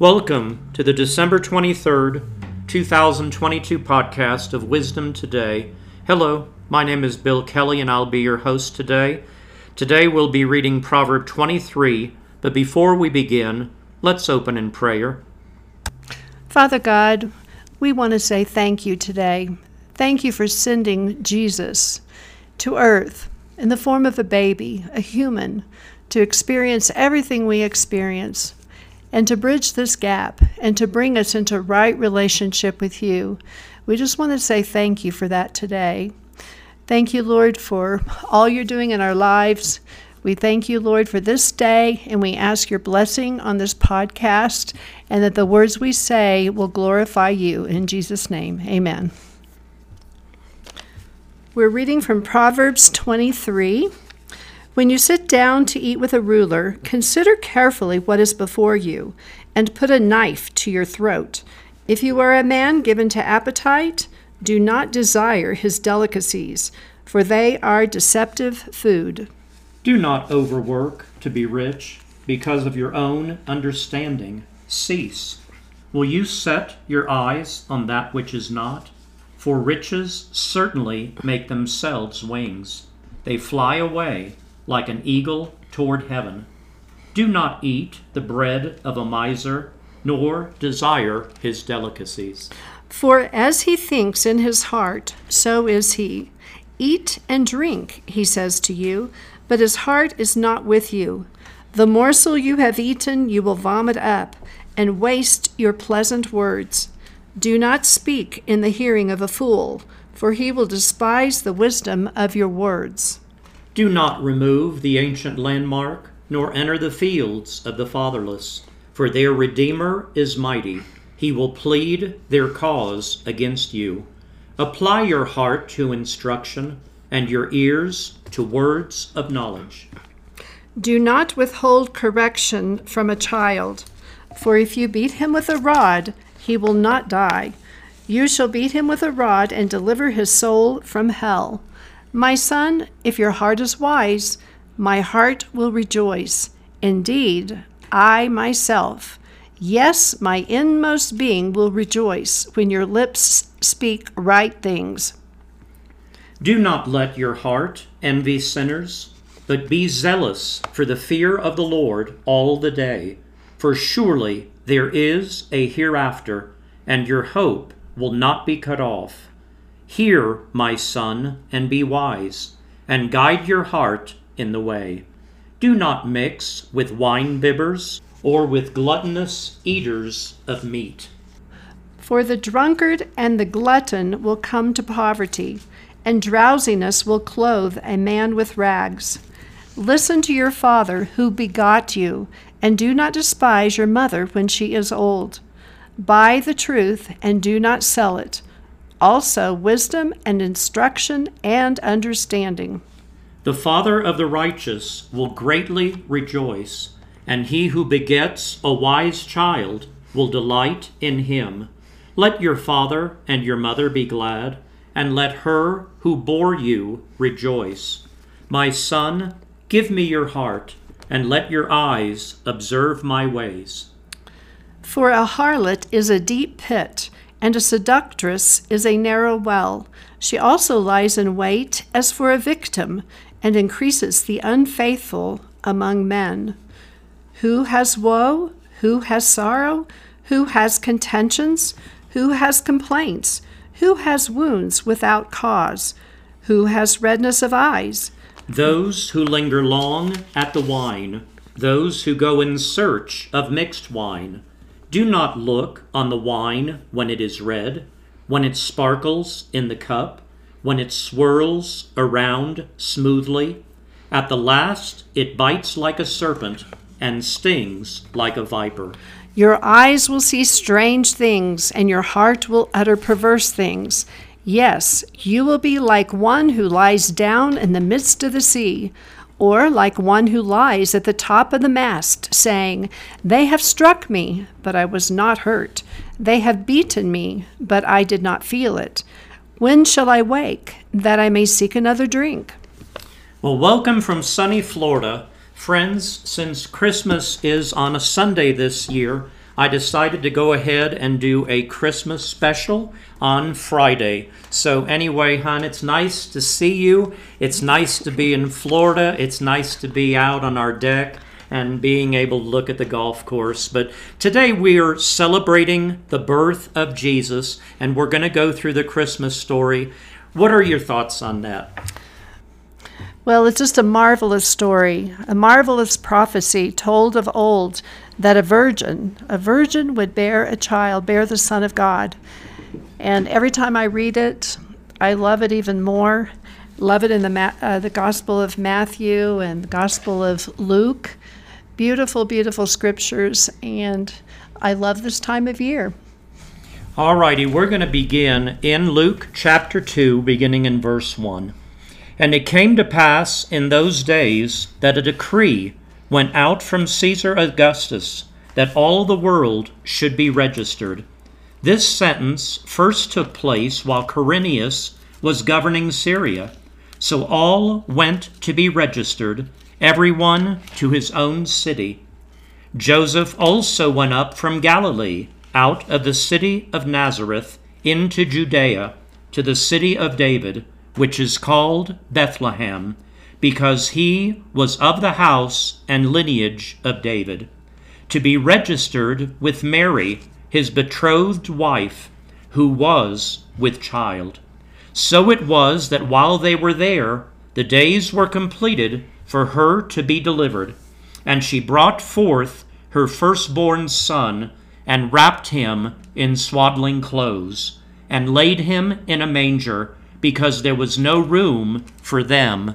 Welcome to the December 23rd, 2022 podcast of Wisdom Today. Hello, my name is Bill Kelley and I'll be your host today. Today we'll be reading Proverb 23, but before we begin, let's open in prayer. Father God, we want to say thank you today. Thank you for sending Jesus to earth in the form of a baby, a human, to experience everything we experience and to bridge this gap and to bring us into right relationship with you. We just want to say thank you for that today. Thank you, Lord, for all you're doing in our lives. We thank you, Lord, for this day, and we ask your blessing on this podcast and that the words we say will glorify you. In Jesus' name, amen. We're reading from Proverbs 23. When you sit down to eat with a ruler, consider carefully what is before you, and put a knife to your throat. If you are a man given to appetite, do not desire his delicacies, for they are deceptive food. Do not overwork to be rich, because of your own understanding. Cease. Will you set your eyes on that which is not? For riches certainly make themselves wings. They fly away like an eagle toward heaven. Do not eat the bread of a miser, nor desire his delicacies. For as he thinks in his heart, so is he. Eat and drink, he says to you, but his heart is not with you. The morsel you have eaten you will vomit up, and waste your pleasant words. Do not speak in the hearing of a fool, for he will despise the wisdom of your words. Do not remove the ancient landmark, nor enter the fields of the fatherless, for their Redeemer is mighty. He will plead their cause against you. Apply your heart to instruction, and your ears to words of knowledge. Do not withhold correction from a child, for if you beat him with a rod, he will not die. You shall beat him with a rod and deliver his soul from hell. My son, if your heart is wise, my heart will rejoice. Indeed, I myself, yes, my inmost being will rejoice when your lips speak right things. Do not let your heart envy sinners, but be zealous for the fear of the Lord all the day. For surely there is a hereafter, and your hope will not be cut off. Hear, my son, and be wise, and guide your heart in the way. Do not mix with wine bibbers or with gluttonous eaters of meat. For the drunkard and the glutton will come to poverty, and drowsiness will clothe a man with rags. Listen to your father who begot you, and do not despise your mother when she is old. Buy the truth and do not sell it also wisdom and instruction and understanding. The father of the righteous will greatly rejoice, and he who begets a wise child will delight in him. Let your father and your mother be glad, and let her who bore you rejoice. My son, give me your heart, and let your eyes observe my ways. For a harlot is a deep pit and a seductress is a narrow well. She also lies in wait as for a victim and increases the unfaithful among men. Who has woe? Who has sorrow? Who has contentions? Who has complaints? Who has wounds without cause? Who has redness of eyes? Those who linger long at the wine, those who go in search of mixed wine do not look on the wine when it is red, when it sparkles in the cup, when it swirls around smoothly. At the last, it bites like a serpent and stings like a viper. Your eyes will see strange things, and your heart will utter perverse things. Yes, you will be like one who lies down in the midst of the sea or like one who lies at the top of the mast, saying, They have struck me, but I was not hurt. They have beaten me, but I did not feel it. When shall I wake, that I may seek another drink? Well, welcome from sunny Florida. Friends, since Christmas is on a Sunday this year, I decided to go ahead and do a Christmas special on Friday. So, anyway, hon, it's nice to see you. It's nice to be in Florida. It's nice to be out on our deck and being able to look at the golf course. But today we are celebrating the birth of Jesus, and we're going to go through the Christmas story. What are your thoughts on that? Well, it's just a marvelous story, a marvelous prophecy told of old that a virgin, a virgin would bear a child, bear the Son of God. And every time I read it, I love it even more. Love it in the, uh, the Gospel of Matthew and the Gospel of Luke. Beautiful, beautiful scriptures, and I love this time of year. All righty, we're going to begin in Luke chapter 2, beginning in verse 1. And it came to pass in those days that a decree went out from Caesar Augustus that all the world should be registered. This sentence first took place while Quirinius was governing Syria. So all went to be registered, every one to his own city. Joseph also went up from Galilee, out of the city of Nazareth, into Judea, to the city of David, which is called Bethlehem, because he was of the house and lineage of David, to be registered with Mary, his betrothed wife, who was with child. So it was that while they were there, the days were completed for her to be delivered. And she brought forth her firstborn son, and wrapped him in swaddling clothes, and laid him in a manger, because there was no room for them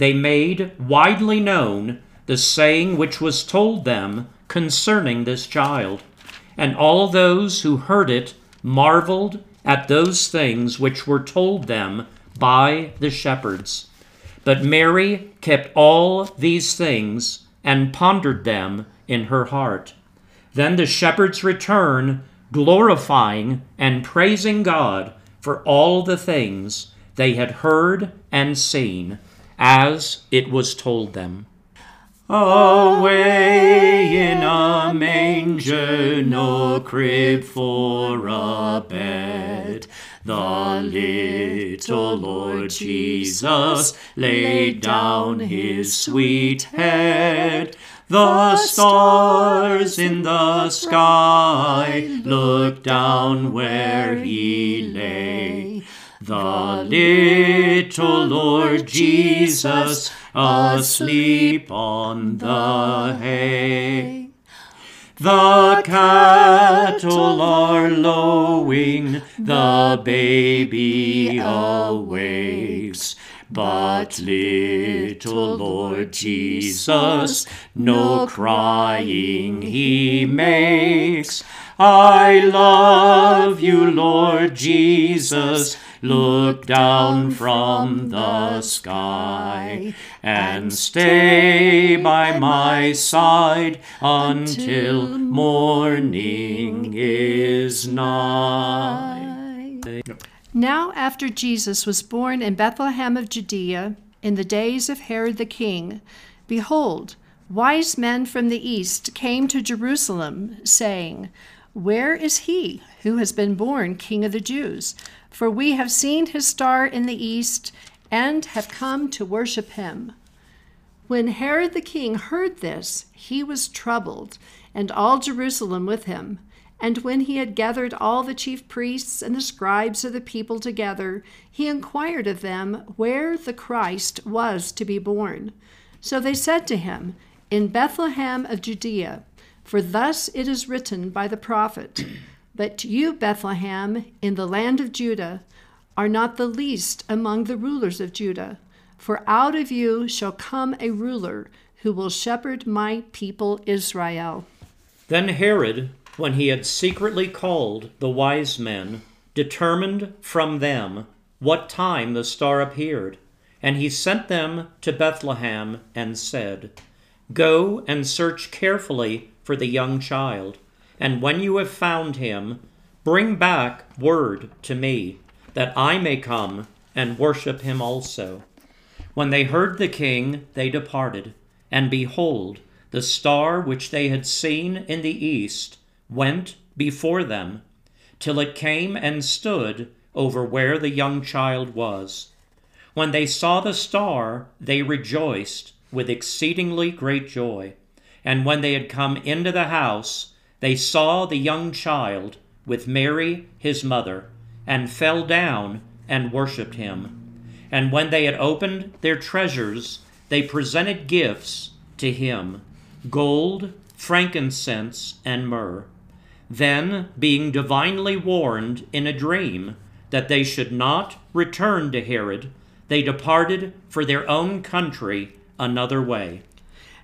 they made widely known the saying which was told them concerning this child. And all those who heard it marveled at those things which were told them by the shepherds. But Mary kept all these things and pondered them in her heart. Then the shepherds return, glorifying and praising God for all the things they had heard and seen, as it was told them. Away in a manger, no crib for a bed. The little Lord Jesus laid down his sweet head. The stars in the sky looked down where he lay. The little Lord Jesus asleep on the hay. The cattle are lowing, the baby awakes. But little Lord Jesus, no crying he makes. I love you, Lord Jesus look down from the sky and stay by my side until morning is nigh. Now, after Jesus was born in Bethlehem of Judea, in the days of Herod the king, behold, wise men from the east came to Jerusalem, saying, Where is he who has been born King of the Jews? For we have seen his star in the east and have come to worship him. When Herod the king heard this, he was troubled, and all Jerusalem with him. And when he had gathered all the chief priests and the scribes of the people together, he inquired of them where the Christ was to be born. So they said to him, In Bethlehem of Judea, for thus it is written by the prophet, But you, Bethlehem, in the land of Judah, are not the least among the rulers of Judah, for out of you shall come a ruler who will shepherd my people Israel. Then Herod when he had secretly called the wise men, determined from them what time the star appeared. And he sent them to Bethlehem and said, Go and search carefully for the young child, and when you have found him, bring back word to me, that I may come and worship him also. When they heard the king, they departed, and behold, the star which they had seen in the east went before them till it came and stood over where the young child was. When they saw the star, they rejoiced with exceedingly great joy. And when they had come into the house, they saw the young child with Mary his mother, and fell down and worshipped him. And when they had opened their treasures, they presented gifts to him gold, frankincense, and myrrh. Then, being divinely warned in a dream that they should not return to Herod, they departed for their own country another way.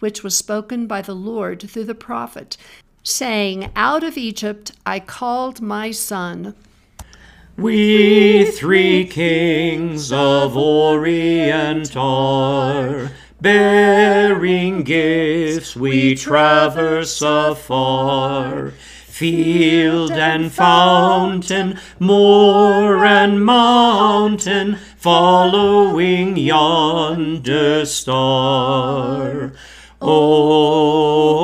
which was spoken by the Lord through the prophet, saying, Out of Egypt I called my son. We three kings of Orient are bearing gifts, we traverse afar field and fountain, moor and mountain, following yonder star. Oh,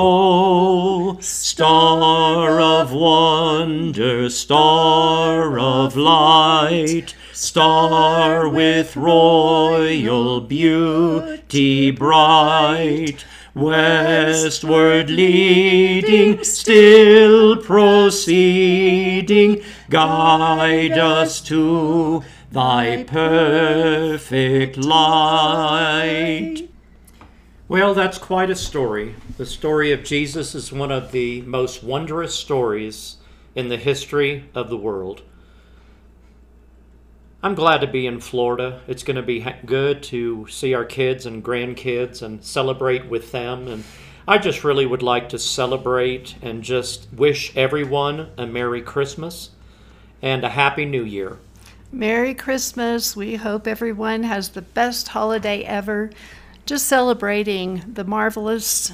star of wonder, star of light, star with royal beauty bright, Westward leading, still proceeding, guide us to thy perfect light. Well, that's quite a story. The story of Jesus is one of the most wondrous stories in the history of the world. I'm glad to be in Florida. It's going to be good to see our kids and grandkids and celebrate with them. And I just really would like to celebrate and just wish everyone a Merry Christmas and a Happy New Year. Merry Christmas. We hope everyone has the best holiday ever. Just celebrating the marvelous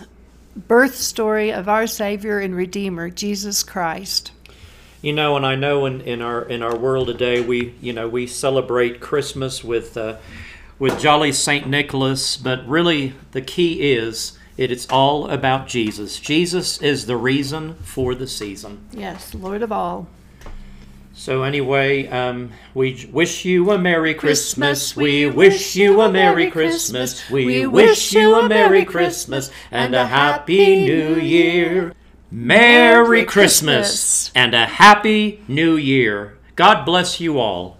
birth story of our Savior and Redeemer, Jesus Christ you know, and I know in, in our in our world today, we you know we celebrate Christmas with uh, with jolly Saint Nicholas, but really the key is it, it's all about Jesus. Jesus is the reason for the season. Yes, Lord of all. So anyway, um, we wish you a Merry Christmas. We wish you a Merry Christmas. We wish you a Merry Christmas and a Happy New Year. Merry Christmas and a Happy New Year. God bless you all.